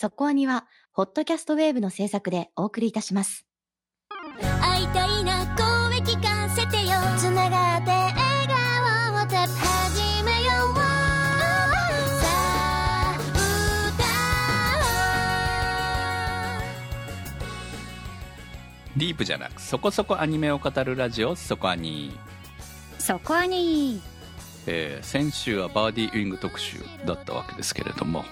そこアニは、ホットキャストウェーブの制作でお送りいたします。会いたいな声聞かせてよ。つながって笑顔をた始めようさあディープじゃなくそこそこアニメを語るラジオそこアニそこにえー先週はバーディーウィング特集だったわけですけれども、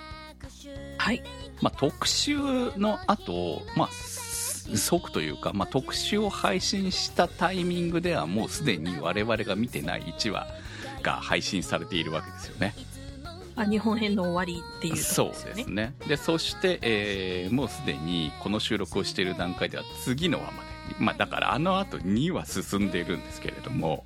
はい。まあ、特集の後、まあ、す即というか、まあ、特集を配信したタイミングではもうすでに我々が見てない1話が配信されているわけですよね。あ、日本編の終わりっていうとそうこですよね。でそして、えーもうすでにこの収録をしている段階では次の話まで、まあだからあの後2話進んでいるんですけれども、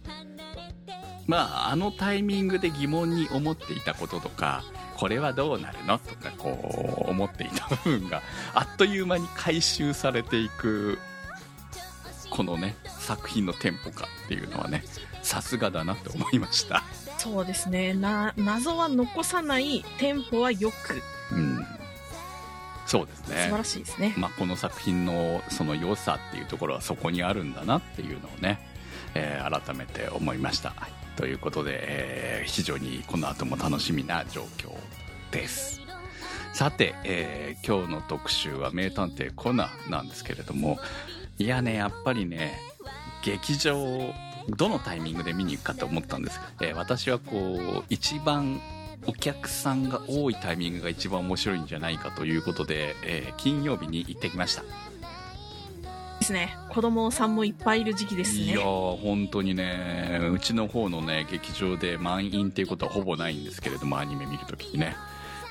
まああのタイミングで疑問に思っていたこととか、これはどうなるのとかこう思っていた部分があっという間に回収されていく、このね、作品のテンポ感っていうのはね、さすがだなと思いました。そうですね。な、謎は残さない、テンポはよく、うん。そうですね。素晴らしいですね。まあ、この作品のその良さっていうところはそこにあるんだなっていうのをね、えー改めて思いました。はいということで、えー非常にこの後も楽しみな状況です。さて、えー今日の特集は名探偵コナンなんですけれども、いやね、やっぱりね、劇場、どのタイミングで見に行くかと思ったんですが、えー私はこう、一番お客さんが多いタイミングが一番面白いんじゃないかということで、えー金曜日に行ってきました。ですね。子供さんもいっぱいいる時期ですねいや。ー本当にねうちの方のね劇場で満員っていうことはほぼないんですけれどもアニメ見るときにね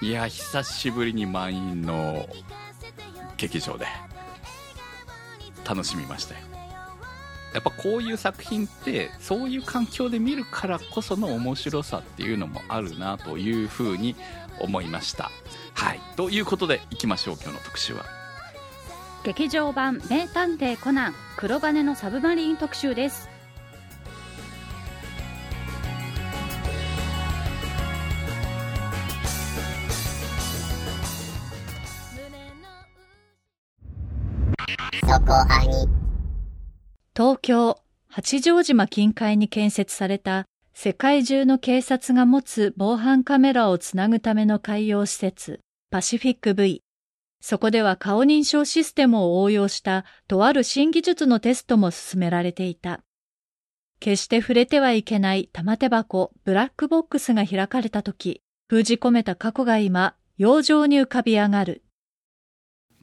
いや久しぶりに満員の劇場で。楽しみましたよ。やっぱこういう作品ってそういう環境で見るからこその面白さっていうのもあるなというふうに思いました。はい。ということでいきましょう今日の特集は。劇場版名探偵コナン黒金のサブマリン特集です。そこアニ東京八丈島近海に建設された世界中の警察が持つ防犯カメラをつなぐための海洋施設パシフィック V。そこでは顔認証システムを応用したとある新技術のテストも進められていた。決して触れてはいけない玉手箱ブラックボックスが開かれた時、封じ込めた過去が今、洋上に浮かび上がる。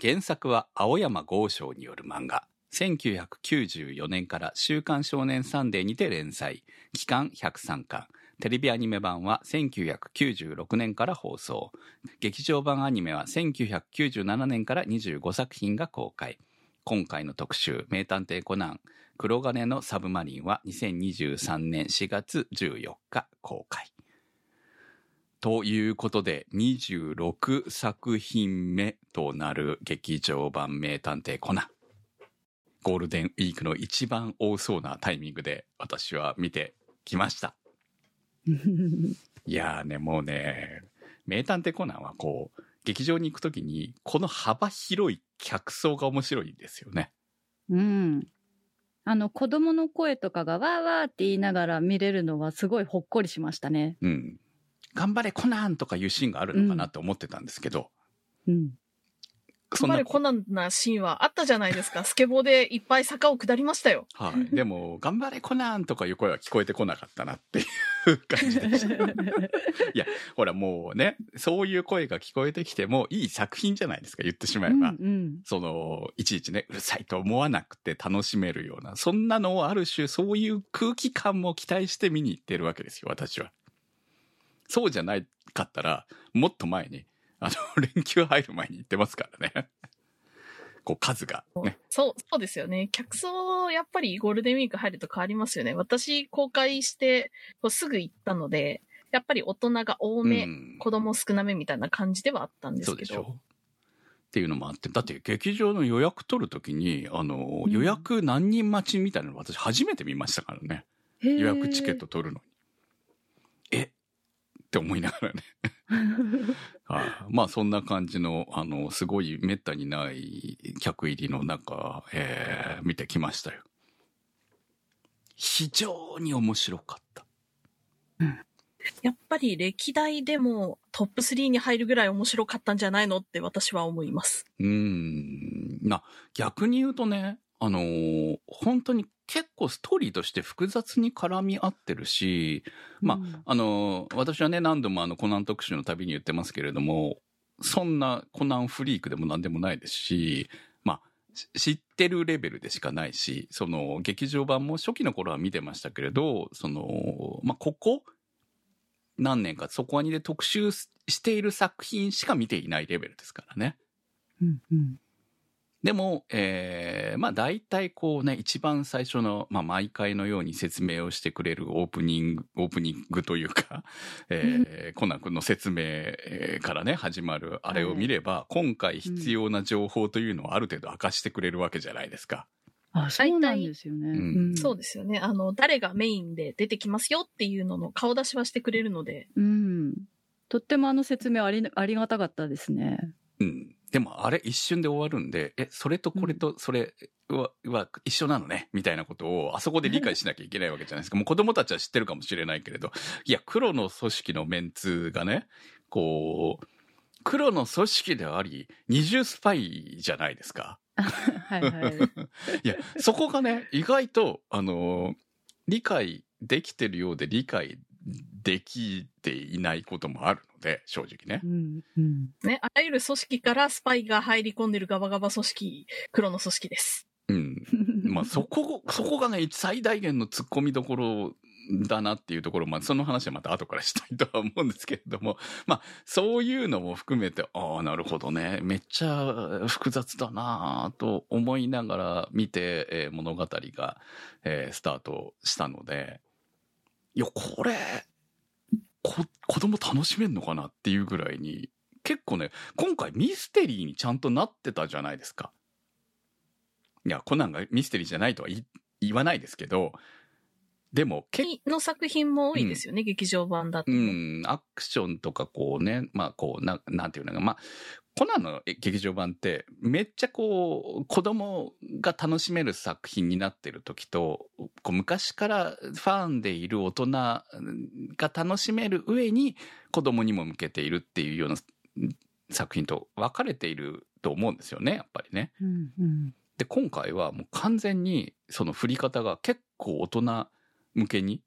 原作は青山剛昌による漫画。1994年から週刊少年サンデーにて連載。期間103巻。テレビアニメ版は1996年から放送。劇場版アニメは1997年から25作品が公開。今回の特集、名探偵コナン、黒金のサブマリンは2023年4月14日公開。ということで、26作品目となる劇場版名探偵コナン。ゴールデンウィークの一番多そうなタイミングで私は見てきました。いやーね、もうね、名探偵コナンはこう、劇場に行くときに、この幅広い客層が面白いんですよね。うん。あの、子供の声とかがわーわーって言いながら見れるのはすごいほっこりしましたね。うん。頑張れコナンとかいうシーンがあるのかなって思ってたんですけど、うん。頑張れコナンなシーンはあったじゃないですか。スケボーでいっぱい坂を下りましたよ。はい。でも、頑張れコナンとかいう声は聞こえてこなかったなっていう感じでした。いや、ほらもうね、そういう声が聞こえてきてもいい作品じゃないですか、言ってしまえば。うんうんその、いちいちね、うるさいと思わなくて楽しめるような、そんなのをある種、そういう空気感も期待して見に行ってるわけですよ、私は。そうじゃないかったら、もっと前に、あの、連休入る前に行ってますからね。こう、数がね。そう、そうですよね。客層、やっぱりゴールデンウィーク入ると変わりますよね。私、公開して、こうすぐ行ったので、やっぱり大人が多め、うん子供少なめみたいな感じではあったんですけど。そうでしょっていうのもあって、だって劇場の予約取るときに、あの、うん予約何人待ちみたいなの私初めて見ましたからね。予約チケット取るのに。えっって思いながらね。はいまあそんな感じの、あの、すごい滅多にない客入りの中、えー見てきましたよ。非常に面白かった。やっぱり歴代でもトップ3に入るぐらい面白かったんじゃないのって私は思います。うーん。な、逆に言うとね、あのー本当に結構ストーリーとして複雑に絡み合ってるし、まあ、うんあのー私はね、何度もあの、コナン特集のたびに言ってますけれども、そんなコナンフリークでも何でもないですし、まあ、し知ってるレベルでしかないし、その、劇場版も初期の頃は見てましたけれど、その、まあ、ここ、何年かそこアニで特集している作品しか見ていないレベルですからね。うんうんでも、えーまあ大体こうね、一番最初の、まあ毎回のように説明をしてくれるオープニング、オープニングというか、えーコナン君の説明えーからね、始まるあれを見れば、今回必要な情報というのをある程度明かしてくれるわけじゃないですか。あ、そうなんですよね。うんそうですよね。あの、誰がメインで出てきますよっていうのの顔出しはしてくれるので、うん。とってもあの説明ありありがたかったですね。うん。でもあれ一瞬で終わるんで、え、それとこれとそれは,、は一緒なのねみたいなことをあそこで理解しなきゃいけないわけじゃないですか。もう子供たちは知ってるかもしれないけれど、いや、黒の組織のメンツがね、こう、黒の組織であり、二重スパイじゃないですか。はいはい。いや、そこがね、意外と、あの、理解できてるようで理解できていないこともあるので、正直ねう。んうん。ね、あらゆる組織からスパイが入り込んでるガバガバ組織、黒の組織です。うん。まあそこ、そこがね、最大限の突っ込みどころだなっていうところ、まあその話はまた後からしたいとは思うんですけれども、まあそういうのも含めて、ああ、なるほどね、めっちゃ複雑だなと思いながら見て、えー物語が、えースタートしたので、いや、これ、こ、子供楽しめんのかなっていうぐらいに、結構ね、今回ミステリーにちゃんとなってたじゃないですか。いや、コナンがミステリーじゃないとは言わないですけど、でも結の作品も多いですよね、劇場版だと。うん、アクションとかこうね、まあこう、ななんていうのか、まあ、コナンの劇場版ってめっちゃこう、子供が楽しめる作品になってる時と、こう昔からファンでいる大人が楽しめる上に子供にも向けているっていうような作品と分かれていると思うんですよね、やっぱりね。うんうん。で、今回はもう完全にその振り方が結構大人向けに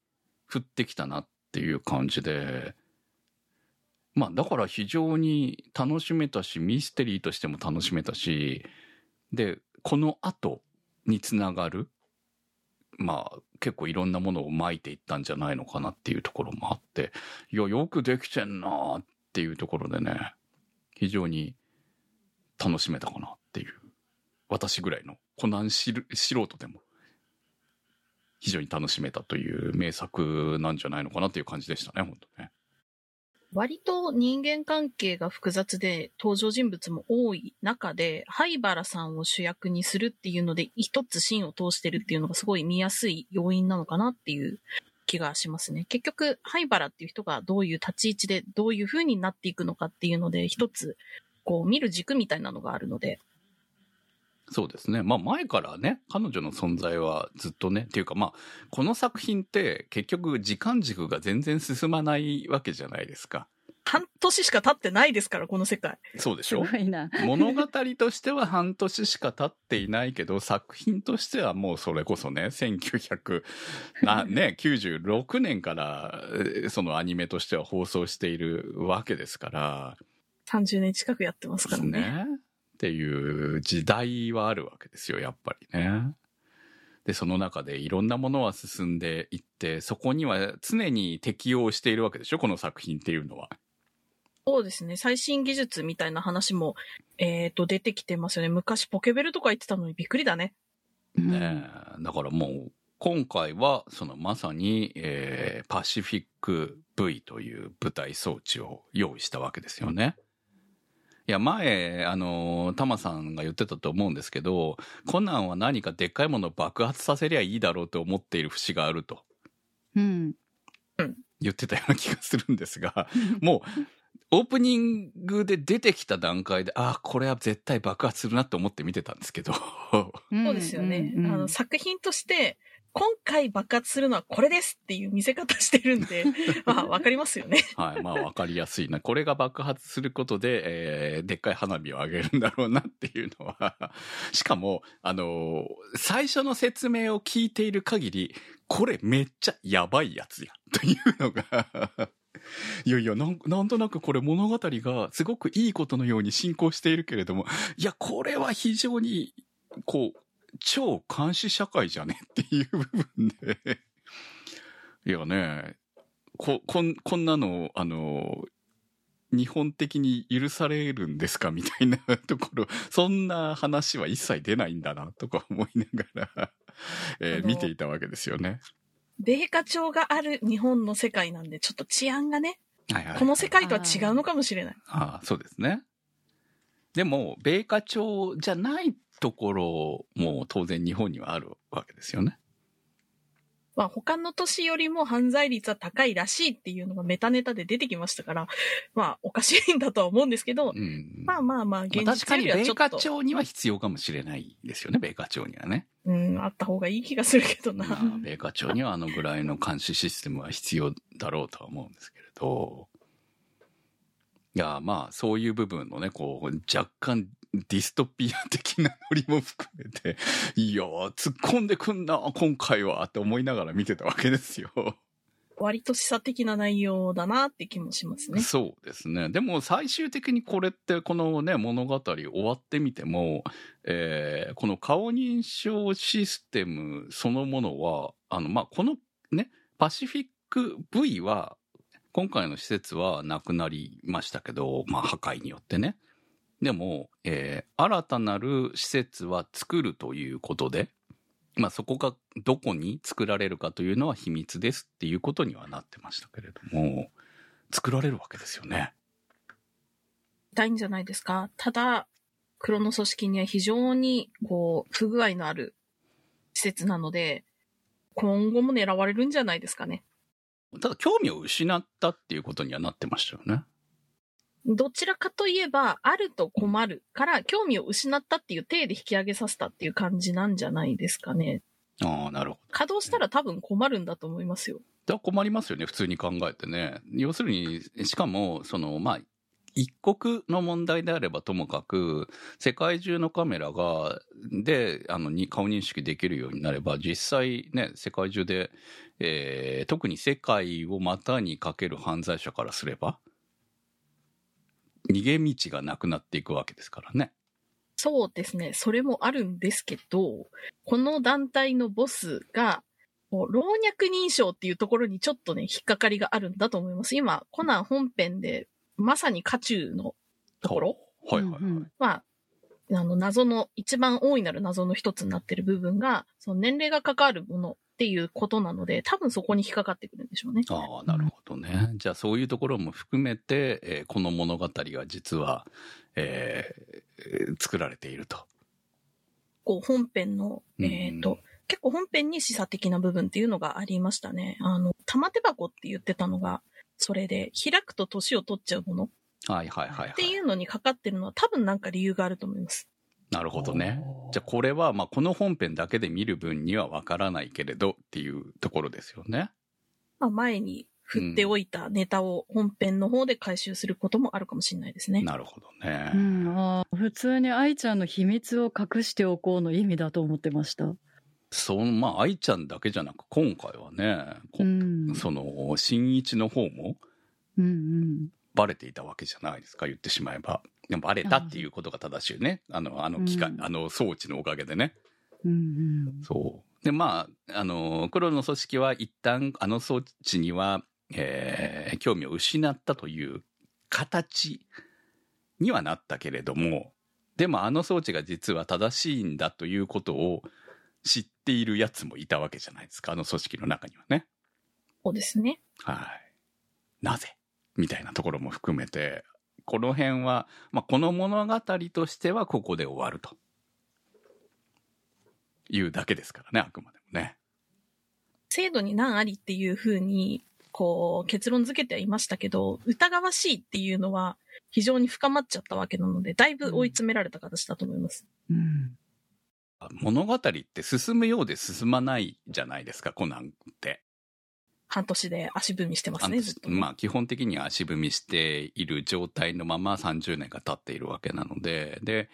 振ってきたなっていう感じで、まあだから非常に楽しめたし、ミステリーとしても楽しめたし、で、この後につながる、まあ結構いろんなものを巻いていったんじゃないのかなっていうところもあって、いや、よくできてんなっていうところでね、非常に楽しめたかなっていう。私ぐらいのコナン素人でも非常に楽しめたという名作なんじゃないのかなっていう感じでしたね、本当ね。割と人間関係が複雑で登場人物も多い中で、灰原さんを主役にするっていうので、一つシーンを通してるっていうのがすごい見やすい要因なのかなっていう気がしますね。結局、灰原っていう人がどういう立ち位置でどういう風になっていくのかっていうので、一つ、こう見る軸みたいなのがあるので、そうですね。まあ前からね、彼女の存在はずっとね、っていうかまあ、この作品って結局時間軸が全然進まないわけじゃないですか。半年しか経ってないですから、この世界。すそうでしょ？ごいな。物語としては半年しか経っていないけど、作品としてはもうそれこそね、1900、な、ね、96年から、えーそのアニメとしては放送しているわけですから、30年近くやってますからね。ね。っていう時代はあるわけですよ、やっぱりね。で、その中でいろんなものは進んでいって、そこには常に適応しているわけでしょ、この作品っていうのは。そうですね。最新技術みたいな話も、えっ、と、出てきてますよね。昔ポケベルとか言ってたのにびっくりだね。ねえだからもう、今回は、そのまさに、えーパシフィック V という舞台装置を用意したわけですよね。いや、前、あの、タマさんが言ってたと思うんですけど、コナンは何かでっかいものを爆発させりゃいいだろうと思っている節があると。うん。言ってたような気がするんですが、もう、オープニングで出てきた段階で、ああ、これは絶対爆発するなと思って見てたんですけど、そうですよね。うんうんあの、作品として、今回爆発するのはこれですっていう見せ方してるんで、まあ、わかりますよね。はい、まあわかりやすいな。これが爆発することで、えーでっかい花火を上げるんだろうなっていうのは、しかも、あのー最初の説明を聞いている限り、これめっちゃやばいやつや、というのが、いやいやなん、なんとなくこれ物語がすごくいいことのように進行しているけれども、いや、これは非常に、こう、超監視社会じゃね？っていう部分で、いやね、こ、こん、こんなの、あの、日本的に許されるんですか？みたいなところ、そんな話は一切出ないんだな、とか思いながら、えー見ていたわけですよね。米花町がある日本の世界なんで、ちょっと治安がね、はいはいこの世界とは違うのかもしれない。ああ、そうですね。でも、米花町じゃないところも当然日本にはあるわけですよね。まあ、他の都市よりも犯罪率は高いらしいっていうのがメタネタで出てきましたから、まあ、おかしいんだとは思うんですけど、うん。まあまあまあ、現実よに米花りはちょっと、町には必要かもしれないですよね、米花町にはね。うん、あった方がいい気がするけどな。まあ、米花町にはあのぐらいの監視システムは必要だろうとは思うんですけれど、いや、まあ、そういう部分のね、こう、若干ディストピア的なノリも含めて、いやー、突っ込んでくんな、今回は、って思いながら見てたわけですよ。割と示唆的な内容だなって気もしますね。そうですね。でも最終的にこれってこのね物語終わってみても、えーこの顔認証システムそのものは、あの、まあ、このね、パシフィック V は、今回の施設はなくなりましたけど、まあ、破壊によってね。でも、えー新たなる施設は作るということで、まあそこがどこに作られるかというのは秘密ですっていうことにはなってましたけれども、作られるわけですよね。痛いんじゃないですか。ただ、黒の組織には非常に、こう、不具合のある施設なので、今後も狙われるんじゃないですかね。ただ興味を失ったっていうことにはなってましたよね。どちらかといえば、あると困るから、興味を失ったっていう体で引き上げさせたっていう感じなんじゃないですかね。ああ、なるほど。稼働したら多分困るんだと思いますよ。だ困りますよね、普通に考えてね。要するに、しかも、その、まあ、一国の問題であればともかく、世界中のカメラが、で、あの、に顔認識できるようになれば、実際ね、世界中で、えー特に世界を股にかける犯罪者からすれば、逃げ道がなくなっていくわけですからね。そうですね。それもあるんですけど、この団体のボスが、こう老若認証っていうところにちょっとね、引っかかりがあるんだと思います。今、コナン本編で、まさに渦中のところはいはいはい。うんうんは、あの、謎の、一番大いなる謎の一つになってる部分が、その年齢が関わるものっていうことなので、多分そこに引っかかってくるんでしょうね。ああ、なるほどね。じゃあそういうところも含めて、えーこの物語が実は、えー作られていると。こう、本編の、うんえっ、と、結構本編に示唆的な部分っていうのがありましたね。あの、玉手箱って言ってたのが、それで、開くと年を取っちゃうものはいはいはい、はい。っていうのにかかってるのは多分なんか理由があると思います。なるほどね。じゃあこれは、まあ、この本編だけで見る分にはわからないけれどっていうところですよね。まあ、前に振っておいたネタを本編の方で回収することもあるかもしれないですね。なるほどね。うん、あー普通に愛ちゃんの秘密を隠しておこうの意味だと思ってました。その、まあ、愛ちゃんだけじゃなく、今回はね、こうん。その、新一の方もうんうん。バレていたわけじゃないですか、言ってしまえば。でもバレたっていうことが正しいね。あの、あの機械、うんあの装置のおかげでね。うんうん。そう。で、まあ、あの、黒の組織は一旦あの装置には、えー興味を失ったという形にはなったけれども、でもあの装置が実は正しいんだということを知っているやつもいたわけじゃないですか、あの組織の中にはね。そうですね。はい。なぜ？みたいなところも含めて、この辺は、まあ、この物語としてはここで終わると。いうだけですからね、あくまでもね。制度に難ありっていう風にこう、結論付けてはいましたけど、疑わしいっていうのは非常に深まっちゃったわけなので、だいぶ追い詰められた形だと思います。うん。物語って進むようで進まないじゃないですか、コナンって。半年で足踏みしてますね、ずっと。まあ基本的には足踏みしている状態のまま30年が経っているわけなので、で、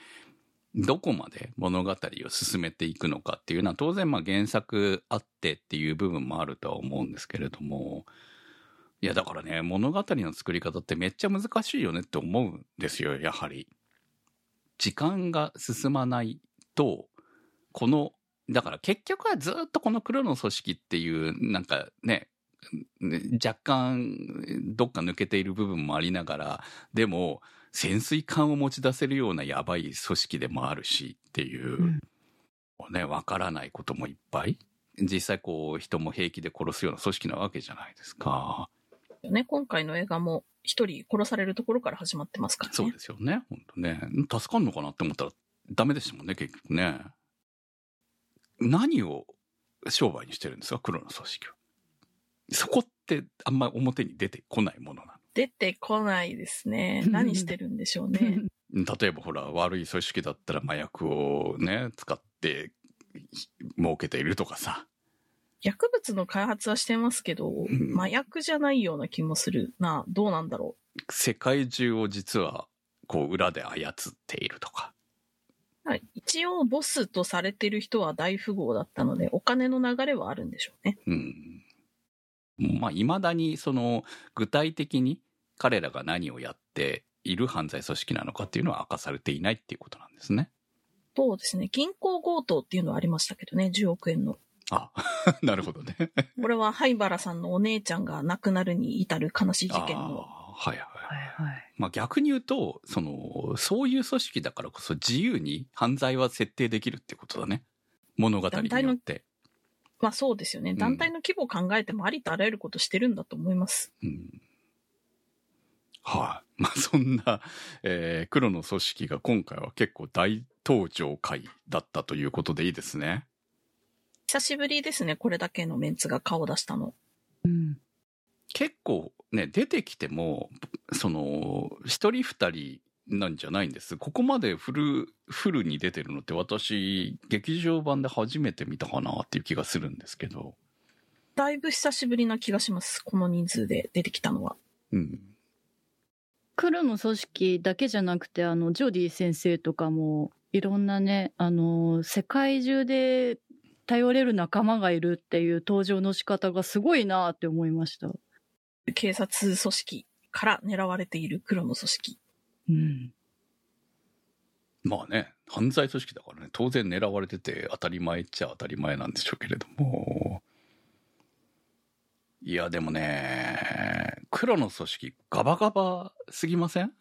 どこまで物語を進めていくのかっていうのは当然まあ原作あってっていう部分もあるとは思うんですけれども、いやだからね、物語の作り方ってめっちゃ難しいよねって思うんですよ、やはり。時間が進まないと、この、だから結局はずっとこの黒の組織っていう、なんかね、ね若干どっか抜けている部分もありながらでも潜水艦を持ち出せるようなやばい組織でもあるしっていう、うん。ねわからないこともいっぱい。実際こう人も平気で殺すような組織なわけじゃないですか。ね、今回の映画も一人殺されるところから始まってますからね。そうですよね。本当ね。助かんのかなって思ったらダメでしたもんね結局ね。何を商売にしてるんですか黒の組織はそこってあんま表に出てこないものなの？出てこないですね。何してるんでしょうね。例えばほら悪い組織だったら麻薬をね使ってひ儲けているとかさ薬物の開発はしてますけど、ん麻薬じゃないような気もするな。どうなんだろ世界中を実はこう裏で操っているとかう。はい一応、ボスとされてる人は大富豪だったので、お金の流れはあるんでしょうね。うんまあいまだにその具体的に彼らが何をやっている犯罪組織なのかっていうのは明かされていないっていうことなんですねそうですね。銀行強盗っていうのはありましたけどね、10億円の。あ なるほどね これは灰原さんのお姉ちゃんが亡くなるに至る悲しい事件の。はいはいはい。まあ逆に言うと、その、そういう組織だからこそ自由に犯罪は設定できるってことだね。物語によって。まあそうですよね。ん団体の規模を考えてもありとあらゆることしてるんだと思います。うん。はい、まあそんな、えー黒の組織が今回は結構大登場回だったということでいいですね。久しぶりですね、これだけのメンツが顔を出したの。うん。結構ね、出てきても、その、一人二人なんじゃないんです。ここまでフル、フルに出てるのって私、劇場版で初めて見たかなっていう気がするんですけど。だいぶ久しぶりな気がします。この人数で出てきたのは。うん。黒の組織だけじゃなくて、あの、ジョディ先生とかも、いろんなね、あの、世界中で頼れる仲間がいるっていう登場の仕方がすごいなって思いました。警察組織から狙われている黒の組織。うん。まあね、犯罪組織だからね、当然狙われてて当たり前っちゃ当たり前なんでしょうけれども。いや、でもね、黒の組織ガバガバすぎません？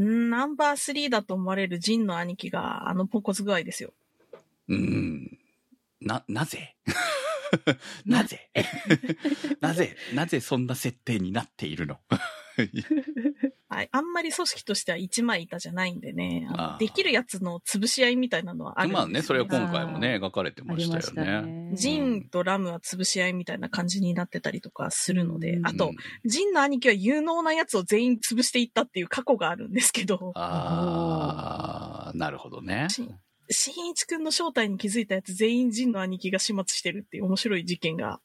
ん ナンバー3だと思われるジンの兄貴があのポンコツ具合ですよ。うん。な、なぜ？なぜ？なぜなぜそんな設定になっているの？はい。あんまり組織としては一枚板じゃないんでね、できるやつの潰し合いみたいなのはあるんですよ、まあね、それは今回もね、描かれてあましたよね。ね。ジンとラムは潰し合いみたいな感じになってたりとかするので、うんあと、ジンの兄貴は有能なやつを全員潰していったっていう過去があるんですけど、ああ、なるほどね。し新一くんの正体に気づいたやつ全員ジンの兄貴が始末してるっていう面白い事件が、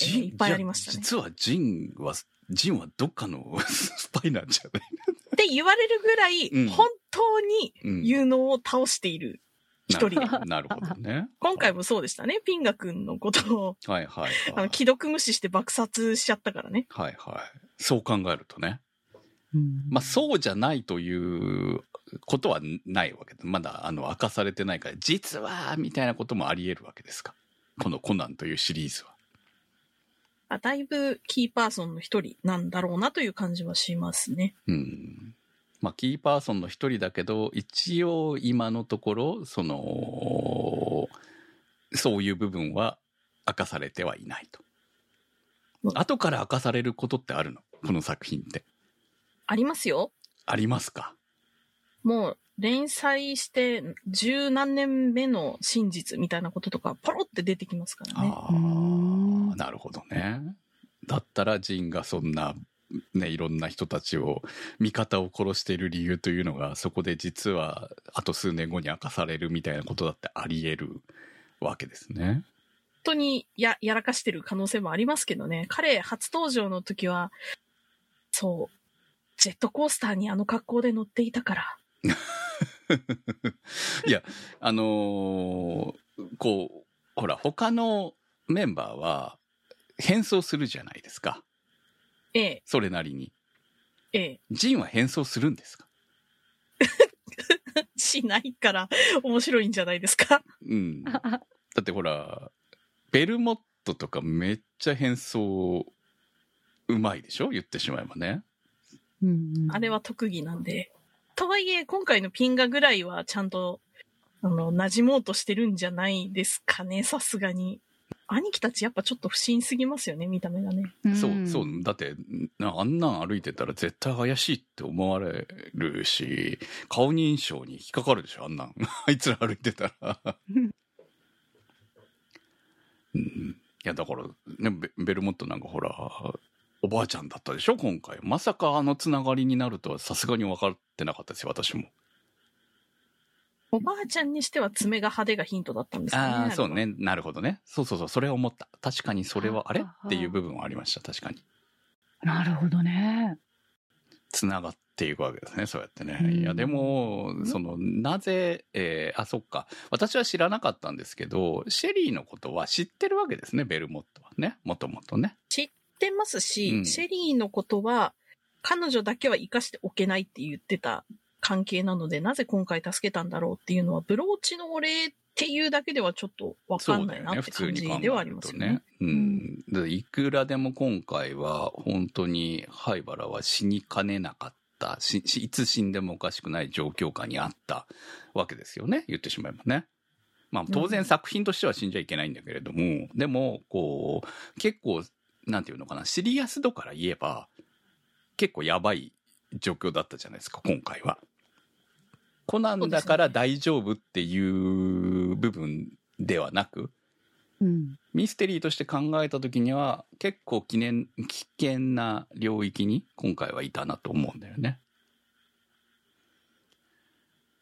えーいっぱいありましたね。実はジンは、ジンはどっかの スパイなんじゃない？って言われるぐらい、うん本当にうん有能を倒している一人で。なるなるほどね。今回もそうでしたね。ピンガ君のことを、はいはいあの、はい。既読無視して爆殺しちゃったからね。はいはい。そう考えるとね。うんまあそうじゃないということはないわけで、まだあの明かされてないから、実はみたいなこともあり得るわけですか。このコナンというシリーズは。あだいぶキーパーソンの一人なんだろうなという感じはしますね。うん。まあキーパーソンの一人だけど、一応今のところ、その、そういう部分は明かされてはいないとう。ん後から明かされることってあるの？この作品って。ありますよ。ありますか？もう連載して十何年目の真実みたいなこととかポロって出てきますからね。ああ、なるほどね。だったらジンがそんな、ね、いろんな人たちを味方を殺している理由というのがそこで実はあと数年後に明かされるみたいなことだってあり得るわけですね。本当にや、やらかしてる可能性もありますけどね。彼、初登場の時は、そう、ジェットコースターにあの格好で乗っていたから。いやあのーこうほら他のメンバーは変装するじゃないですか。ええ、それなりに。ええ、ジンは変装するんですか？しないから面白いんじゃないですか？うん。だってほらベルモットとかめっちゃ変装うまいでしょ？言ってしまえばね。あれは特技なんで。とはいえ、今回のピンガぐらいはちゃんと、あの、馴染もうとしてるんじゃないですかね、さすがに。兄貴たちやっぱちょっと不審すぎますよね、見た目がね。そうそう。だってなあんなん歩いてたら絶対怪しいって思われるし顔認証に引っかかるでしょあんなん。あいつら歩いてたら。うん。いやだからねベベルモットなんかほらおばあちゃんだったでしょ今回。まさかあのつながりになるとはさすがに分かってなかったですよ私もおばあちゃんにしては爪が派手がヒントだったんですかね。ああそうね。なるほどね。そうそうそう。それは思った。確かにそれはあれ？はあ。っていう部分はありました。確かに。なるほどね。つながっていくわけですねそうやってね、うん。いやでもそのなぜ、えーあそっか。私は知らなかったんですけどシェリーのことは知ってるわけですねベルモットはね。もともとね。知ってますし、うん。シェリーのことは、彼女だけは生かしておけないって言ってた関係なので、なぜ今回助けたんだろうっていうのは、ブローチのお礼っていうだけではちょっとわかんないなって感じではありますよね。うん、でいくらでも今回は本当に灰原は死にかねなかった。いつ死んでもおかしくない状況下にあったわけですよね。言ってしまえばね。まあ当然作品としては死んじゃいけないんだけれども、でもこう結構なんていうのかな。シリアス度から言えば結構やばい状況だったじゃないですか今回は。コナンだから大丈夫っていう部分ではなく、うん。ミステリーとして考えた時には結構記念危険な領域に今回はいたなと思うんだよね。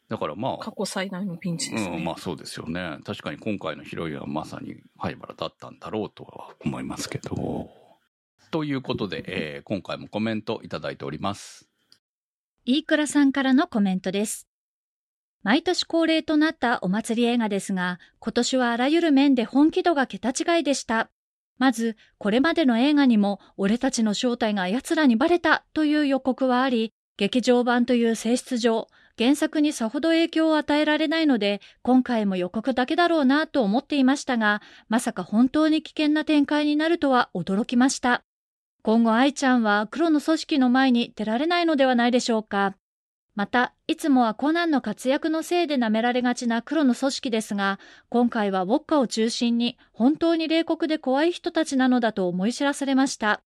だからまあ過、去最大のピンチですね。うん、まあそうですよね。確かに今回のヒロインはまさに灰原だったんだろうとは思いますけど。ということで、えー今回もコメントいただいております。飯倉さんからのコメントです。毎年恒例となったお祭り映画ですが、今年はあらゆる面で本気度が桁違いでした。まず、これまでの映画にも、俺たちの正体が奴らにバレたという予告はあり、劇場版という性質上、原作にさほど影響を与えられないので、今回も予告だけだろうなと思っていましたが、まさか本当に危険な展開になるとは驚きました。今後愛ちゃんは黒の組織の前に出られないのではないでしょうか。また、いつもはコナンの活躍のせいで舐められがちな黒の組織ですが、今回はウォッカを中心に本当に冷酷で怖い人たちなのだと思い知らされました。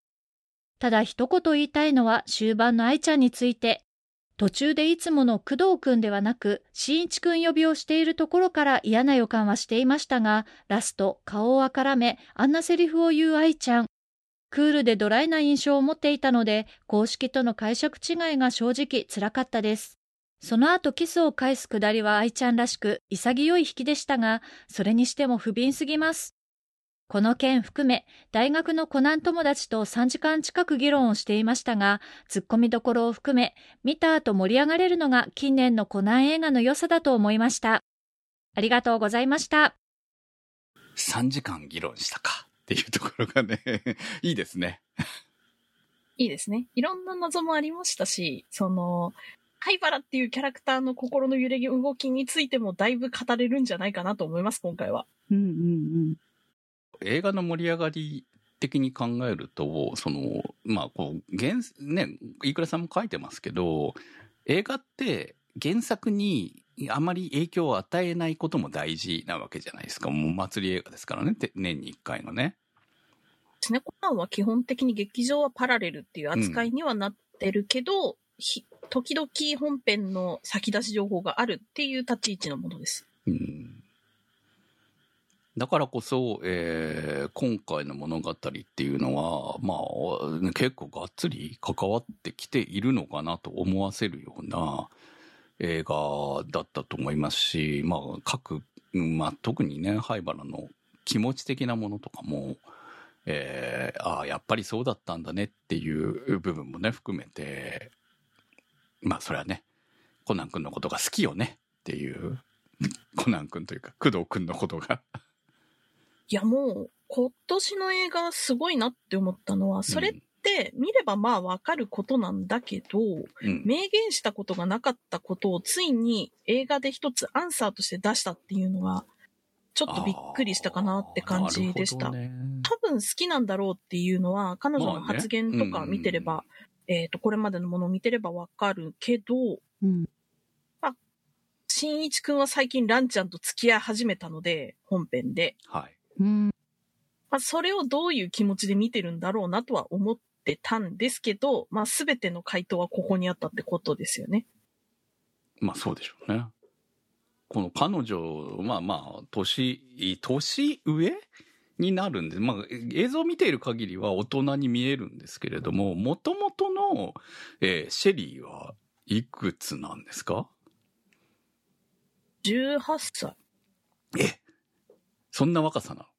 ただ一言言いたいのは終盤の愛ちゃんについて、途中でいつもの工藤くんではなく、新一くん呼びをしているところから嫌な予感はしていましたが、ラスト、顔をあからめ、あんなセリフを言う愛ちゃん。クールでドライな印象を持っていたので、公式との解釈違いが正直辛かったです。その後キスを返すくだりは愛ちゃんらしく潔い引きでしたが、それにしても不憫すぎます。この件含め、大学のコナン友達と3時間近く議論をしていましたが、突っ込みどころを含め、見た後盛り上がれるのが近年のコナン映画の良さだと思いました。ありがとうございました。3時間議論したかっていうところがね、いいですね。いいですね。いろんな謎もありましたし、その、灰原っていうキャラクターの心の揺れ動きについてもだいぶ語れるんじゃないかなと思います、今回は。うんうん映画の盛り上がり的に考えるとそのまあこう原ね飯倉さんも書いてますけど映画って原作にあまり影響を与えないことも大事なわけじゃないですかもう祭り映画ですからねて年に1回のね。シネコナンは基本的に劇場はパラレルっていう扱いにはなってるけど、ひ時々本編の先出し情報があるっていう立ち位置のものです。うんだからこそ、えー今回の物語っていうのは、まあ、結構がっつり関わってきているのかなと思わせるような映画だったと思いますし、まあ、各、まあ、特にね、灰原の気持ち的なものとかも、えーああ、やっぱりそうだったんだねっていう部分もね、含めて、まあ、それはね、コナン君のことが好きよねっていう、コナン君というか、工藤君のことが。いや、もう、今年の映画すごいなって思ったのは、それって見ればまあわかることなんだけど、うん。明言したことがなかったことをついに映画で一つアンサーとして出したっていうのが、ちょっとびっくりしたかなって感じでした。ね多分好きなんだろうっていうのは、彼女の発言とか見てれば、えっ、と、これまでのものを見てればわかるけど、うん。新一くんは最近ランちゃんと付き合い始めたので、本編で。はい。うん。まあ、それをどういう気持ちで見てるんだろうなとは思ってたんですけど、まあ、すべての回答はここにあったってことですよね。まあそうでしょうね。この彼女、まあまあ、年、年上になるんで、まあ映像を見ている限りは大人に見えるんですけれども、もともとの、えーシェリーはいくつなんですか？18歳。えそんな若さなの？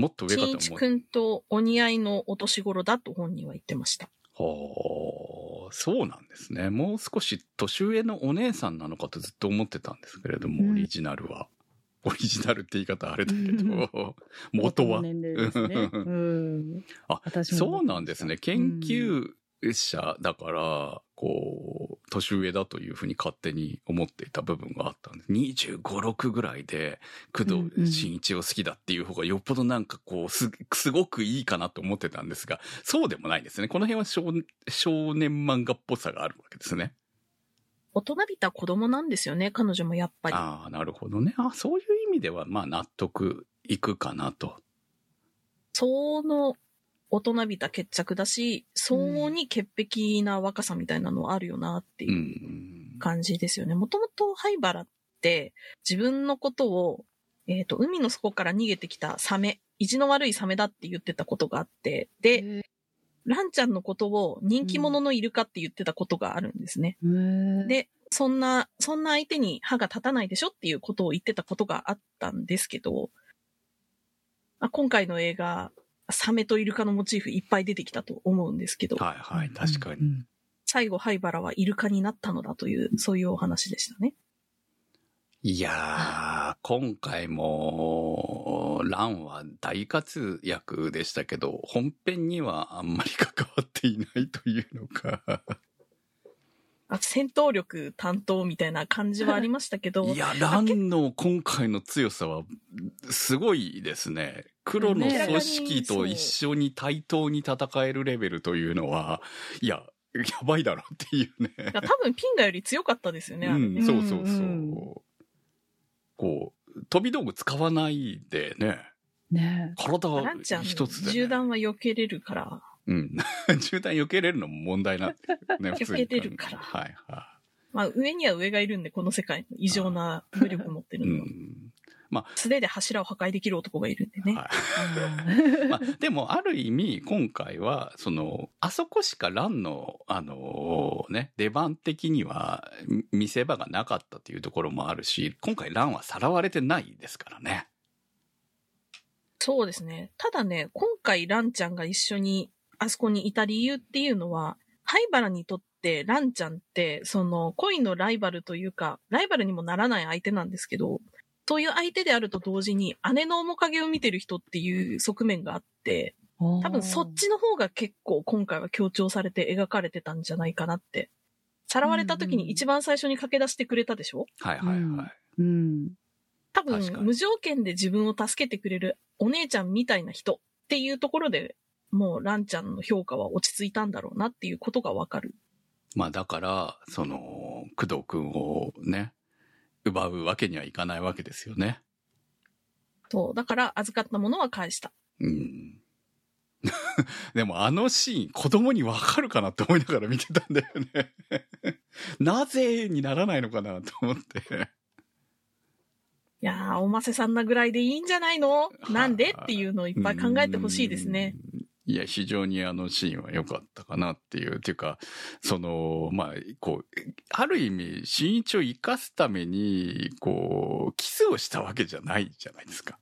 もっと上かと思う。新一くんとお似合いのお年頃だと本人は言ってました。はあ、そうなんですね。もう少し年上のお姉さんなのかとずっと思ってたんですけれども、うんオリジナルは。オリジナルって言い方あれだけうんど、元は。年齢ですね。うん。あ、そうなんですね。研うん究者だから、こう、年上だというふうに勝手に思っていた部分があったんです。25、6ぐらいで、工藤新一を好きだっていう方がよっぽどなんかこう、す、すごくいいかなと思ってたんですが、そうでもないんですね。この辺は少少年漫画っぽさがあるわけですね。大人びた子供なんですよね、彼女もやっぱり。ああ、なるほどね。あそういう意味では、まあ納得いくかなと。その大人びた決着だし、相応に潔癖な若さみたいなのあるよなってう。いうん感じですよね。もともと灰原って自分のことを、えっ、と、海の底から逃げてきたサメ、意地の悪いサメだって言ってたことがあって、で、ランちゃんのことを人気者のイルカって言ってたことがあるんですね。で、で、そんな、そんな相手に歯が立たないでしょっていうことを言ってたことがあったんですけど、あ今回の映画、サメとイルカのモチーフいっぱい出てきたと思うんですけど、はいはい、確かに。うん。最後灰原はイルカになったのだという、そういうお話でしたね。いやー、今回も、ランは大活躍でしたけど、本編にはあんまり関わっていないというのか。あ戦闘力担当みたいな感じはありましたけど、いや、ランの今回の強さは、すごいですね。黒の組織と一緒に対等に戦えるレベルというのは、いや、やばいだろっていうね。いや多分ピンガより強かったですよね、うん、そうそうそう。うんこう、飛び道具使わないでね、ね体ランちゃん、一つで、ね。銃弾は避けれるから、うん。銃弾避けれるのも問題なんね、避けれるからはいはまあ上には上がいるんで、この世界の異常な 武力持ってい。うるのは。ん。素手で柱を破壊できる男がいるんでね。はい。まあ、でも、ある意味、今回は、その、あそこしかランの、あのね、出番的には、み見せ場がなかったというところもあるし、今回ランはさらわれてないですからね。そうですね。ただね、今回ランちゃんが一緒にあそこにいた理由っていうのは、灰原にとってランちゃんって、その恋のライバルというか、ライバルにもならない相手なんですけど、そういう相手であると同時に姉の面影を見てる人っていう側面があって、多分そっちの方が結構今回は強調されて描かれてたんじゃないかなって。さらわれた時に一番最初に駆け出してくれたでしょ？はいはいはい。うん。多分無条件で自分を助けてくれるお姉ちゃんみたいな人っていうところでもうランちゃんの評価は落ち着いたんだろうなっていうことがわかる。まあだから、その、工藤くんをね、奪うわけにはいかないわけですよね。そう。だから預かったものは返した。うん。でもあのシーン、子供にわかるかなって思いながら見てたんだよね。なぜにならないのかなと思って。いやー、おませさんなぐらいでいいんじゃないの？いなんで？っていうのをいっぱい考えてほしいですね。うん。いや、非常にあのシーンは良かったかなっていう、っていうか、その、まあ、こう、ある意味、新一を生かすために、こう、キスをしたわけじゃないじゃないですか。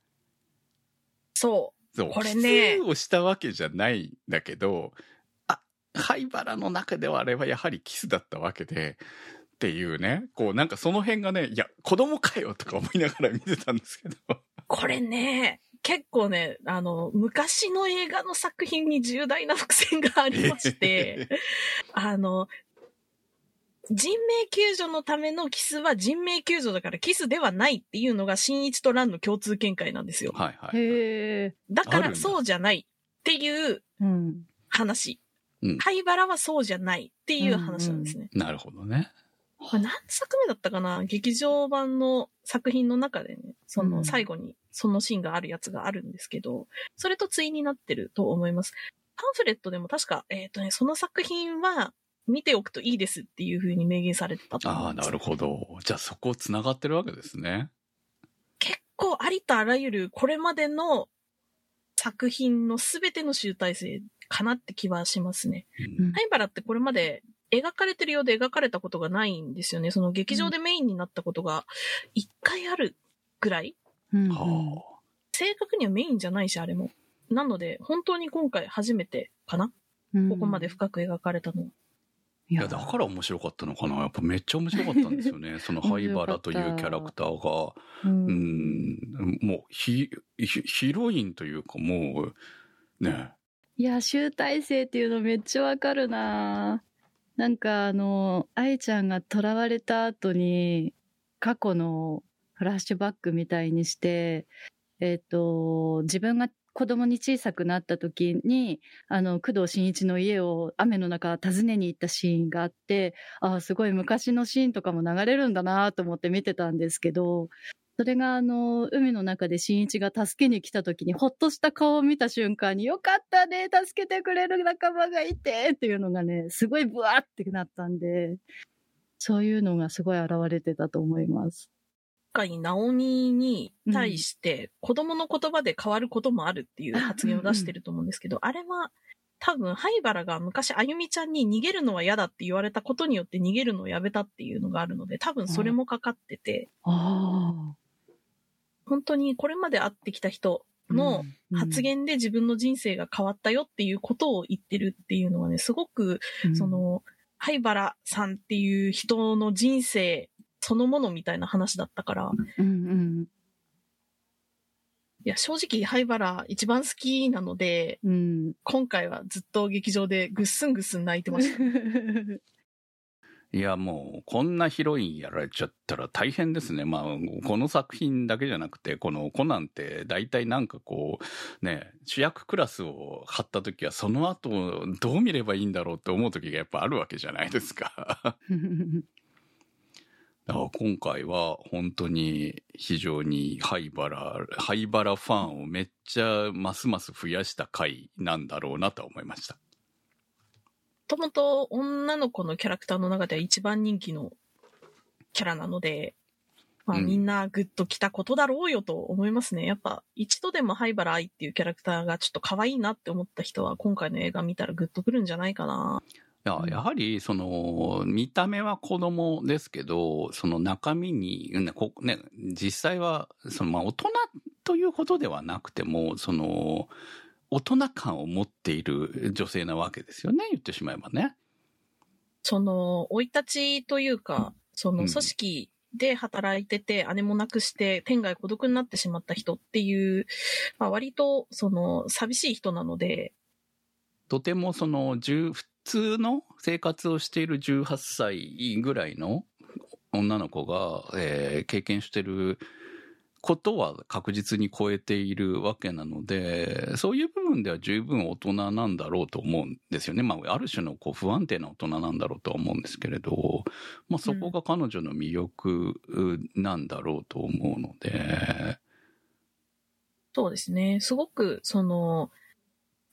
そそうこれねキスをしたわけじゃないんだけど、あ、灰原の中ではあれはやはりキスだったわけで、っていうね、こうなんかその辺がね、いや、子供かよとか思いながら見てたんですけど。う。これね、結構ね、あの、昔の映画の作品に重大な伏線がありまして、あの、人命救助のためのキスは人命救助だからキスではないっていうのが新一と蘭の共通見解なんですよ。はいはい。へえ。だからそうじゃないっていううん。話。うん灰原はそうじゃないっていう話なんですね。なるほどね。これ何作目だったかな？劇場版の作品の中でね、そうんの最後にそのシーンがあるやつがあるんですけど、それと対になってると思います。パンフレットでも確か、えっ、とね、その作品は見ておくといいですっていう風に明言されてたと思ああ、います。なるほど。じゃあそこ繋がってるわけですね。結構ありとあらゆるこれまでの作品の全ての集大成かなって気はしますね。うん灰原ってこれまで描かれてるようで描かれたことがないんですよね。その劇場でメインになったことが一回あるぐらい。うんは正確にはメインじゃないし、あれも。なので、本当に今回初めてかな、うんここまで深く描かれたのは。いいや、だから面白かったのかな？やっぱめっちゃ面白かったんですよね。その灰原というキャラクターが。ううんん、もうヒ、ヒヒロインというかもう、ね。いや、集大成っていうのめっちゃわかるななんかあの、愛ちゃんが囚われた後に、過去のフラッシュバックみたいにして、えっ、と、自分が子供に小さくなった時に、あの、工藤新一の家を雨の中訪ねに行ったシーンがあって、ああ、すごい昔のシーンとかも流れるんだなと思って見てたんですけど、それがあの、海の中で新一が助けに来た時に、ほっとした顔を見た瞬間に、よかったね、助けてくれる仲間がいて、っていうのがね、すごいブワーってなったんで、そういうのがすごい現れてたと思います。今回、ナオミに対して、子供の言葉で変わることもあるっていう発言を出してると思うんですけど、あれは、多分、灰原が昔、あゆみちゃんに逃げるのは嫌だって言われたことによって逃げるのをやめたっていうのがあるので、多分それもかかってて、あ本当にこれまで会ってきた人あ。のうん発、言で自分の人生が変わったよっていうことを言ってるっていうのはね、すごくうん。そ、の、灰原さんっていう人の人生そのものみたいな話だったから、うんうん。いや、正直灰原一番好きなので、うん。今回はずっと劇場でぐっすんぐっすん泣いてました。いや、もう、こんなヒロインやられちゃったら大変ですね。まあ、この作品だけじゃなくて、このコナンって大体なんかこう、ね、主役クラスを張った時は、その後、どう見ればいいんだろうって思う時がやっぱあるわけじゃないですか。今回は本当に非常に灰原、灰原ファンをめっちゃますます増やした回なんだろうなとは思いました。もともと女の子のキャラクターの中では一番人気のキャラなので、まあ、うんみんなグッと来たことだろうよと思いますね。やっぱ一度でも灰原愛っていうキャラクターがちょっと可愛いなって思った人は今回の映画見たらグッとくるんじゃないかな。いややはり、その、見た目は子供ですけど、その中身に、ね、こね実際は、その、まあ、大人というほどではなくても、その、大人感を持っている女性なわけですよね、言ってしまえばね。その、生い立ちというか、そのうん。組織で働いてて、姉も亡くして天涯孤独になってしまった人っていう、まあ、割と、その、寂しい人なので、とてもその、10普通の生活をしている18歳ぐらいの女の子が、えー経験してることは確実に超えているわけなので、そういう部分では十分大人なんだろうと思うんですよね。まあ、ある種のこう不安定な大人なんだろうとは思うんですけれど、まあ、そこが彼女の魅力なんだろうと思うので、そうですね。すごく、その、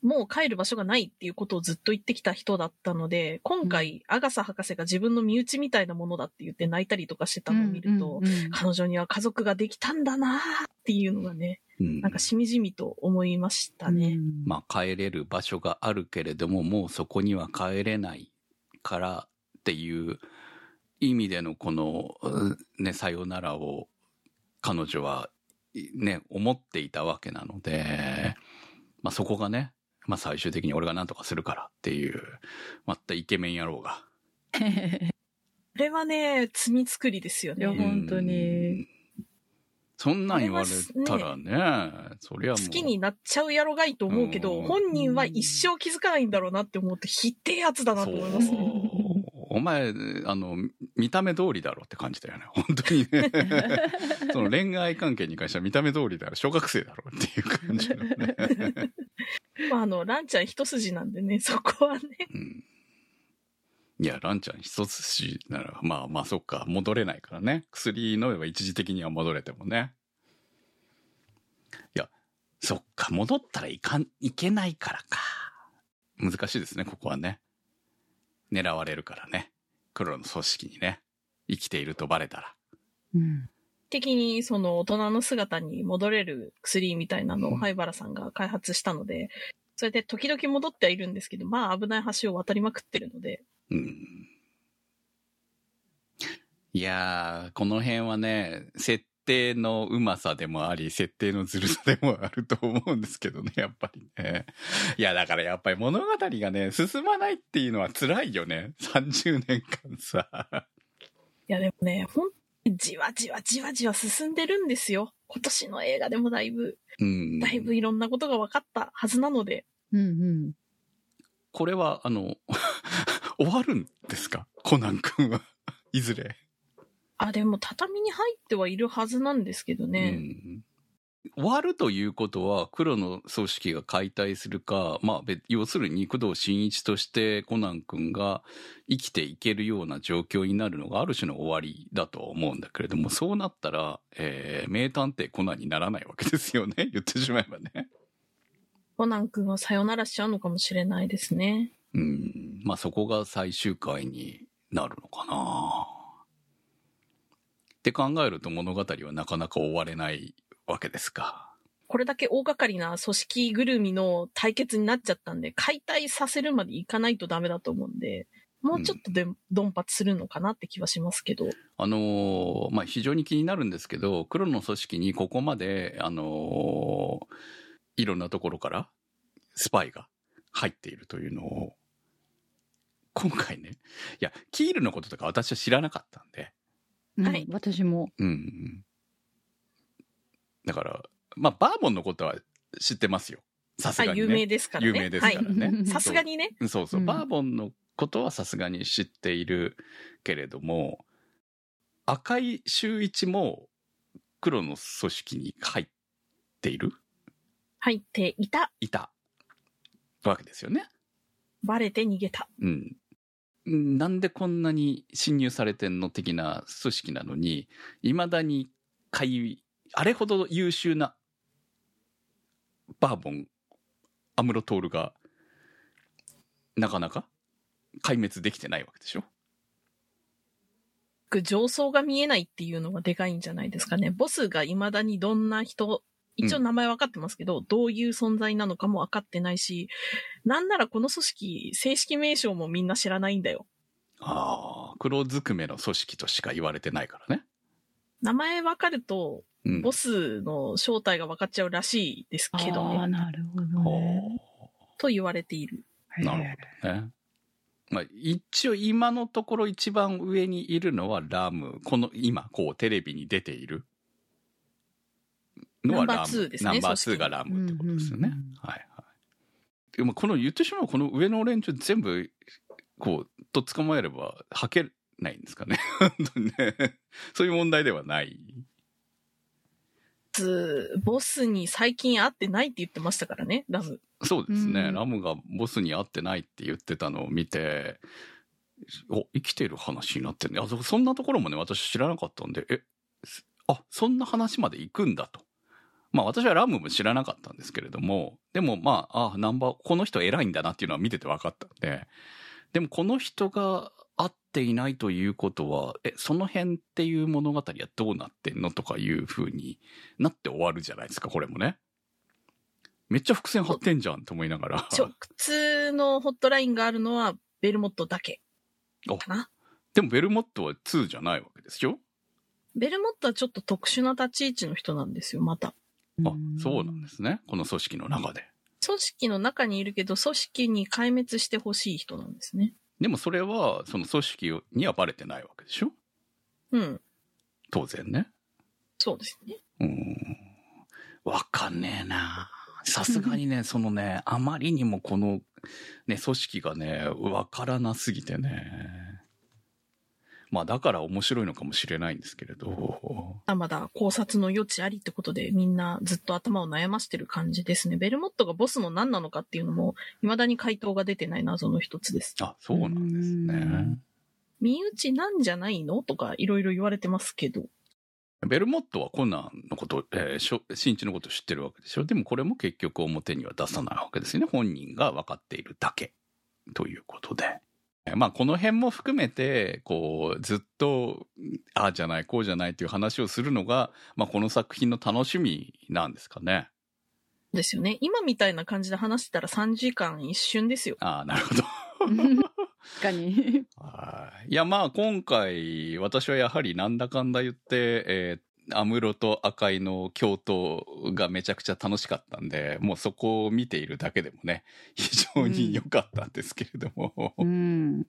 もう帰る場所がないっていうことをずっと言ってきた人だったので、今回、アガサ博士が自分の身内みたいなものだって言って泣いたりとかしてたのを見ると、うんうんうん。彼女には家族ができたんだなーっていうのがね、うん。なんかしみじみと思いましたね。まあ帰れる場所があるけれどももうそこには帰れないからっていう意味でのこのうねさよならを彼女はね思っていたわけなので、まあ、そこがね、まあ、最終的に俺が何とかするからっていうまたイケメン野郎が。これはね、罪作りですよねいや。本当にうんそんなん言われたらねそりゃもう好きになっちゃうやろがいいと思うけど、うん本人は一生気づかないんだろうなって思うと、ひってえやつだなと思いますね。お前あの見た目通りだろって感じだよね。本当にね。その恋愛関係に関しては見た目通りだろ。小学生だろっていう感じのね、まあ、あの、ランちゃん一筋なんでね、そこはね。うん、いやランちゃん一つしならまあまあそっか。戻れないからね。薬飲めば一時的には戻れてもね。いやそっか。戻ったらいかんいけないからか。難しいですねここはね狙われるからね。黒の組織にね。生きているとバレたら。うん。的にその大人の姿に戻れる薬みたいなのうん。を灰原さんが開発したので、それで時々戻ってはいるんですけど、まあ危ない橋を渡りまくってるので、うん。いやー、この辺はね、設定のうまさでもあり、設定のずるさでもあると思うんですけどね、やっぱりね。いや、だからやっぱり物語がね、進まないっていうのは辛いよね。30年間さ。いやでもね、ほんじわじわじわじわ進んでるんですよ。今年の映画でもだいぶ、うん。だいぶいろんなことが分かったはずなので、うんうんこれは、あの、終わるんですか？コナン君は。いずれ。あ、でも畳に入ってはいるはずなんですけどね。うん終わるということは黒の組織が解体するか、まあ、別要するに工藤新一としてコナン君が生きていけるような状況になるのがある種の終わりだとは思うんだけれどもそうなったら、えー名探偵コナンにならないわけですよね 言ってしまえばね。コナン君はさよならしちゃうのかもしれないですね。うんまあそこが最終回になるのかな。って考えると物語はなかなか終われないわけですか？これだけ大掛かりな組織ぐるみの対決になっちゃったんで、解体させるまでいかないとダメだと思うんで、もうちょっとで、ドンパチするのかなって気はしますけど。あのーまあ、非常に気になるんですけど、黒の組織にここまで、あのーいろんなところからスパイが入っているというのを、今回ね、いや、キールのこととか私は知らなかったんで、うんはい私もうんうん。だから、まあ、バーボンのことは知ってますよ。さすあ、がにね。有名ですからね。有名ですからね。はいさすがにね。そうそう、うんバーボンのことはさすがに知っているけれども、赤井秀一も黒の組織に入っている？入っていた。いたわけですよね。バレて逃げた。うん。なんでこんなに侵入されてんの的な組織なのに、未だに海、あれほど優秀なバーボン、アムロトールが、なかなか壊滅できてないわけでしょ？上層が見えないっていうのがでかいんじゃないですかね。ボスが未だにどんな人、一応名前分かってますけど、どういう存在なのかも分かってないし、なんならこの組織、正式名称もみんな知らないんだよ。ああ、黒ずくめの組織としか言われてないからね。名前分かると、うん。ボスの正体が分かっちゃうらしいですけどああね。なるほどほねと言われている。うなるほどね。まあ、一応今のところ一番上にいるのはラム。この今、こうテレビに出ているのはラム。ナンバー2ですねナンバー2組織がラムってことですよね。うんうんうんはいはい。でもこの言ってしまうこの上の連中全部、こう、と捕まえれば吐けないんですかね。ね。そういう問題ではない。ボスに最近会ってないって言ってましたからね、ラム。そうですね、うんラムがボスに会ってないって言ってたのを見て、お、生きてる話になってんね。あ、そそんなところもね、私知らなかったんで、え、すあ、そんな話まで行くんだと。まあ私はラムも知らなかったんですけれども、でもまあ、あ、ナンバー、この人偉いんだなっていうのは見てて分かったんで、でもこの人が会っていないということは、え、その辺っていう物語はどうなってんのとかいう風になって終わるじゃないですか、これもね。めっちゃ伏線張ってんじゃんと思いながら。直通のホットラインがあるのはベルモットだけおかな。でもベルモットは2じゃないわけですよ。ベルモットはちょっと特殊な立ち位置の人なんですよ、また。あ、そうなんですね。この組織の中で。組織の中にいるけど、組織に壊滅してほしい人なんですね。でもそれは、その組織にはバレてないわけでしょ？うん。当然ね。そうですね。うん。わかんねえな。さすがにね、そのね、あまりにもこの、ね、組織がね、わからなすぎてね。まあだから面白いのかもしれないんですけれど。あまだ考察の余地ありってことでみんなずっと頭を悩ましてる感じですね。ベルモットがボスの何なのかっていうのも未だに回答が出てない謎の一つです。あ、そうなんですね。身内なんじゃないのとかいろいろ言われてますけど。ベルモットはコナンのこと、えーしょ、新地のこと知ってるわけでしょ？でもこれも結局表には出さないわけですよね。本人が分かっているだけ。ということで。えーまあこの辺も含めて、こう、ずっと、ああじゃない、こうじゃないっていう話をするのが、まあこの作品の楽しみなんですかね。ですよね。今みたいな感じで話してたら3時間一瞬ですよ。ああ、なるほど。確かに。はいいや、まあ、今回、私はやはりなんだかんだ言って、えー、アムロと赤井の共闘がめちゃくちゃ楽しかったんで、もうそこを見ているだけでもね、非常に良かったんですけれども。うん。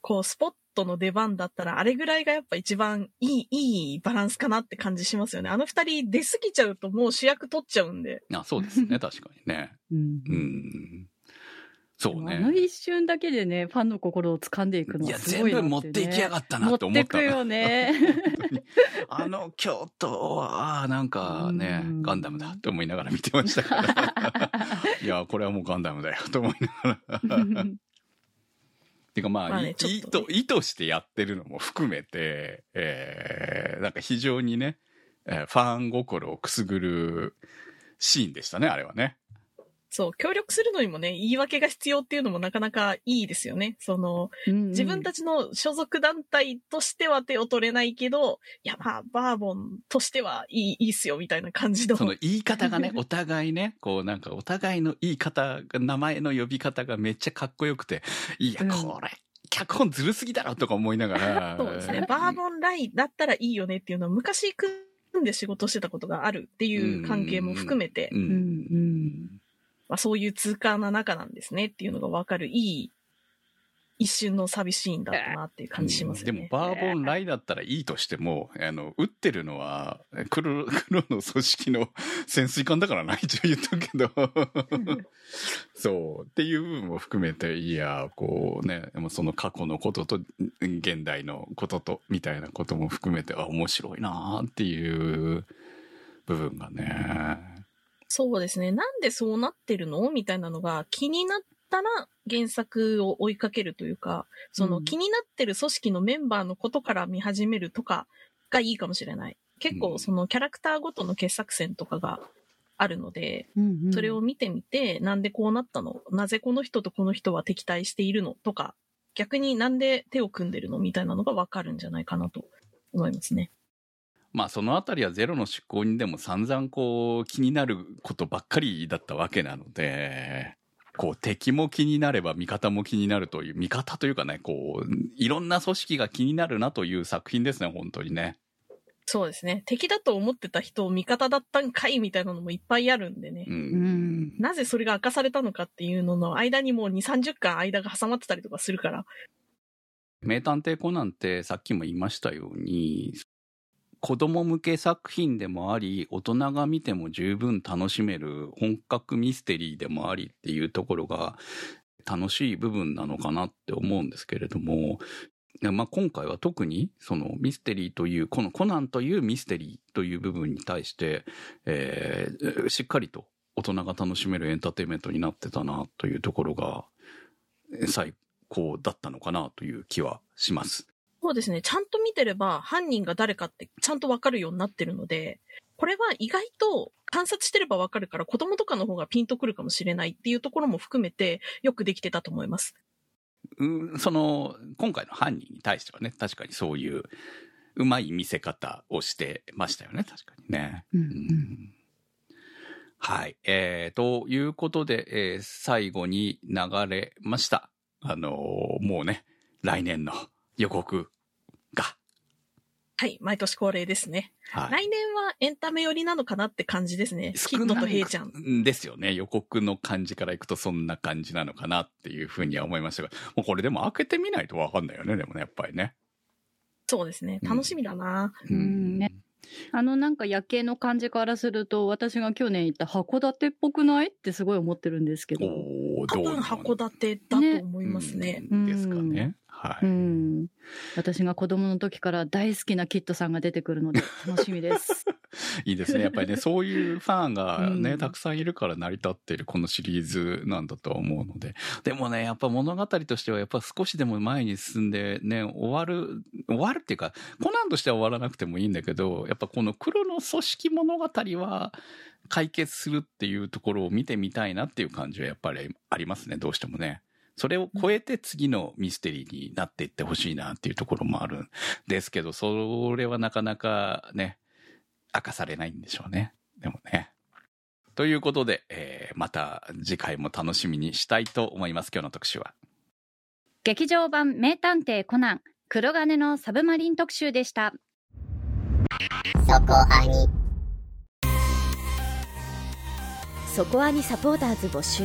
こう、スポットの出番だったら、あれぐらいがやっぱ一番いい、いいバランスかなって感じしますよね。あの二人出過ぎちゃうともう主役取っちゃうんで。あそうですね、確かにね。うんうん。そうあのね。一瞬だけでね、ファンの心を掴んでいくのすごいな全部持っていきやがったな持と思った。ってくよね。あの京都は、なんかねうん、ガンダムだと思いながら見てましたから。いや、これはもうガンダムだよと思いながら。てかまあ、まあね意図、意図してやってるのも含めて、えー、なんか非常にね、えーファン心をくすぐるシーンでしたね、あれはね。そう、協力するのにもね、言い訳が必要っていうのもなかなかいいですよね。その、自分たち、ちの所属団体としては手を取れないけど、いやまあ、バーボンとしてはいい、いいっすよ、みたいな感じの。その言い方がね、お互いね、こうなんかお互いの言い方が、名前の呼び方がめっちゃかっこよくて、いや、うんこれ、脚本ずるすぎだろとか思いながら。そうですね。バーボンライだったらいいよねっていうのは昔組んで仕事してたことがあるっていう関係も含めて、う。うんんまあ、そういう通過な仲なんですねっていうのがわかるいい一瞬の寂しいんだったなっていう感じしますよでね。もバーボンライだったらいいとしても、あの、撃ってるのは黒、黒の組織の潜水艦だからな、一応言っとくけど。そう。っていう部分も含めて、いや、こうね、その過去のことと現代のことと、みたいなことも含めて、あ、面白いなっていう部分がね。そうですね。なんでそうなってるの？みたいなのが気になったら原作を追いかけるというか、そのうん。気になってる組織のメンバーのことから見始めるとかがいいかもしれない。結うん。構そのキャラクターごとの傑作選とかがあるので、うん。それを見てみて、なんでこうなったの？なぜこの人とこの人は敵対しているの？とか、逆になんで手を組んでるの？みたいなのがわかるんじゃないかなと思いますね。まあそのあたりはゼロの執行人でも散々こう気になることばっかりだったわけなので、こう敵も気になれば味方も気になるという、味方というかね、こう、いろんな組織が気になるなという作品ですね、本当にね。そうですね。敵だと思ってた人を味方だったんかいみたいなのもいっぱいあるんでね。う。うんん。なぜそれが明かされたのかっていうのの間にもう2、30巻間が挟まってたりとかするから。名探偵コナンってさっきも言いましたように、子供向け作品でもあり、大人が見ても十分楽しめる本格ミステリーでもありっていうところが楽しい部分なのかなって思うんですけれども、まあ、今回は特にそのミステリーという、このコナンというミステリーという部分に対して、えーしっかりと大人が楽しめるエンターテインメントになってたなというところが、最高だったのかなという気はします。そうですね。ちゃんと見てれば犯人が誰かってちゃんとわかるようになってるので、これは意外と観察してればわかるから子供とかの方がピンとくるかもしれないっていうところも含めてよくできてたと思います。うんその、今回の犯人に対してはね、確かにそういう、うまい見せ方をしてましたよね、確かにね。うんうんはい。えー、ということで、えー最後に流れました。あのーもうね、来年の予告が。はい。毎年恒例ですね。はい。来年はエンタメ寄りなのかなって感じですね。キッドとヘイちゃん。んですよね。予告の感じからいくとそんな感じなのかなっていうふうには思いましたが、もうこれでも開けてみないとわかんないよね、でもね、やっぱりね。そうですね。うん楽しみだな。うんねあのなんか夜景の感じからすると、私が去年行った函館っぽくない？ってすごい思ってるんですけど。おー多分函館だと思いますね。うんですかね。はい。うん。私が子供の時から大好きなキッドさんが出てくるので 楽しみです。いいですね。やっぱりね、そういうファンがね、うんたくさんいるから成り立っているこのシリーズなんだとは思うので。でもね、やっぱ物語としてはやっぱ少しでも前に進んでね、終わる、終わるっていうか、コナンとしては終わらなくてもいいんだけど、やっぱこの黒の組織物語は解決するっていうところを見てみたいなっていう感じはやっぱりありますね、どうしてもね。それを超えて次のミステリーになっていってほしいなっていうところもあるんですけど、それはなかなかね、明かされないんでしょうね。でもね。ということで、えーまた次回も楽しみにしたいと思います。今日の特集は。劇場版名探偵コナン黒金のサブマリン特集でした。そこアニそこアニサポーターズ募集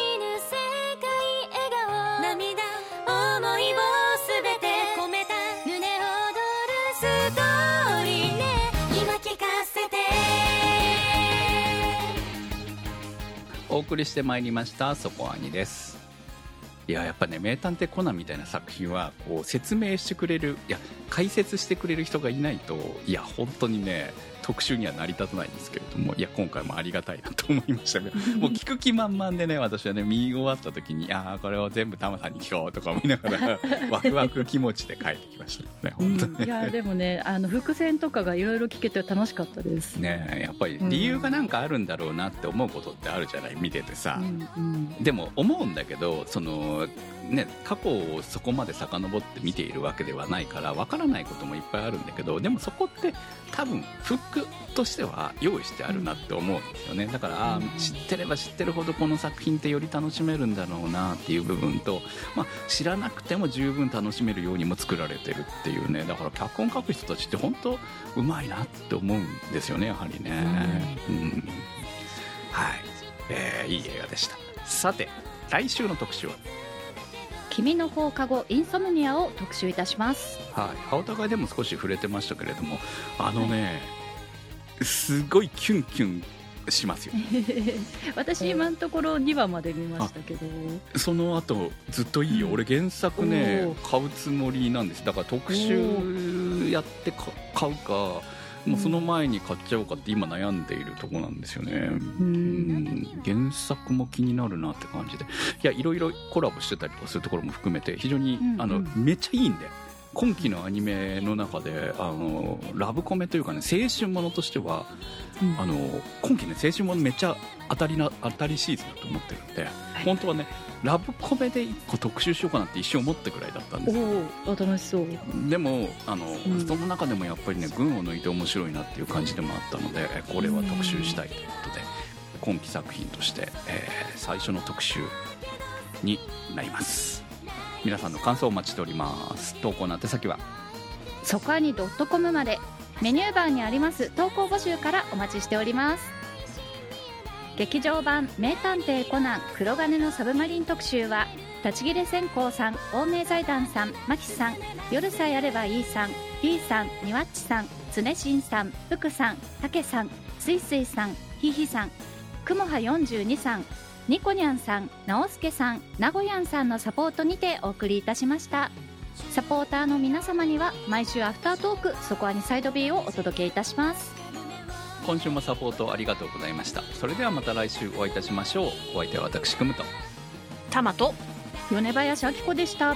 お送りしてまいりました、そこアニです。いや、やっぱね、名探偵コナンみたいな作品は、こう、説明してくれる、いや、解説してくれる人がいないと、いや、本当にね、特集には成り立たないんですけれども、いや、今回もありがたいなと思いましたけど、もう聞く気満々でね、私はね、見終わった時に、ああ、これを全部タマさんに聞こうとか思いながら、ワクワク気持ちで帰ってきましたね、本当に。いやでもねあの伏線とかがいろいろ聞けて楽しかったです。ねえやっぱり理由がなんかあるんだろうなって思うことってあるじゃない見ててさ、うんうんでも思うんだけどそのね過去をそこまで遡って見ているわけではないからわからないこともいっぱいあるんだけどでもそこって多分フックとしては用意してあるなって思うんですよね。だから知ってれば知ってるほどこの作品ってより楽しめるんだろうなっていう部分と、まあ、知らなくても十分楽しめるようにも作られてるっていうね。だから脚本書く人たちって本当うまいなって思うんですよねやはりね。うん。はい、えーいい映画でした。さて来週の特集は？君の放課後インソムニアを特集いたします。はい、お互いでも少し触れてましたけれどもあのね、すごいキュンキュンしますよ 私今のところ2話まで見ましたけど。その後ずっといいよ、うん。俺原作ね買うつもりなんです。だから特集やってか買うかもうその前に買っちゃおうかって今悩んでいるとこなんですよね、うん。原作も気になるなって感じで。いやいろいろコラボしてたりとかするところも含めて非常に、うんうん。あのめっちゃいいんで今期のアニメの中であのラブコメというかね青春ものとしてはうん。あの今期ね青春ものめっちゃ当たりな当たりシーズンだと思ってるんで、本当はねラブコメで1個特集しようかなって一瞬思ったくらいだったんです。よおお楽しそう。でもあの、ん。その中でもやっぱりね群を抜いて面白いなっていう感じでもあったのでこれは特集したいということで今期作品として、えー最初の特集になります皆さんの感想をお待ちしております。投稿の宛先はそこアニ .com まで。メニューバーにあります。投稿募集からお待ちしております。劇場版名探偵コナン黒金のサブマリン特集は立ち切れ線香さん青梅財団さんマキさん夜さえあればいいさん P さんにわっちさん常新さん福さんたけさんすいすいさんひひさんくもは42さんニコニャンさん直輔さん名古屋んさんのサポートにてお送りいたしました。サポーターの皆様には毎週アフタートークそこはにサイド B をお届けいたします。今週もサポートありがとうございました。それではまた来週お会いいたしましょう。お相手は私くむと。タマと米林明子でした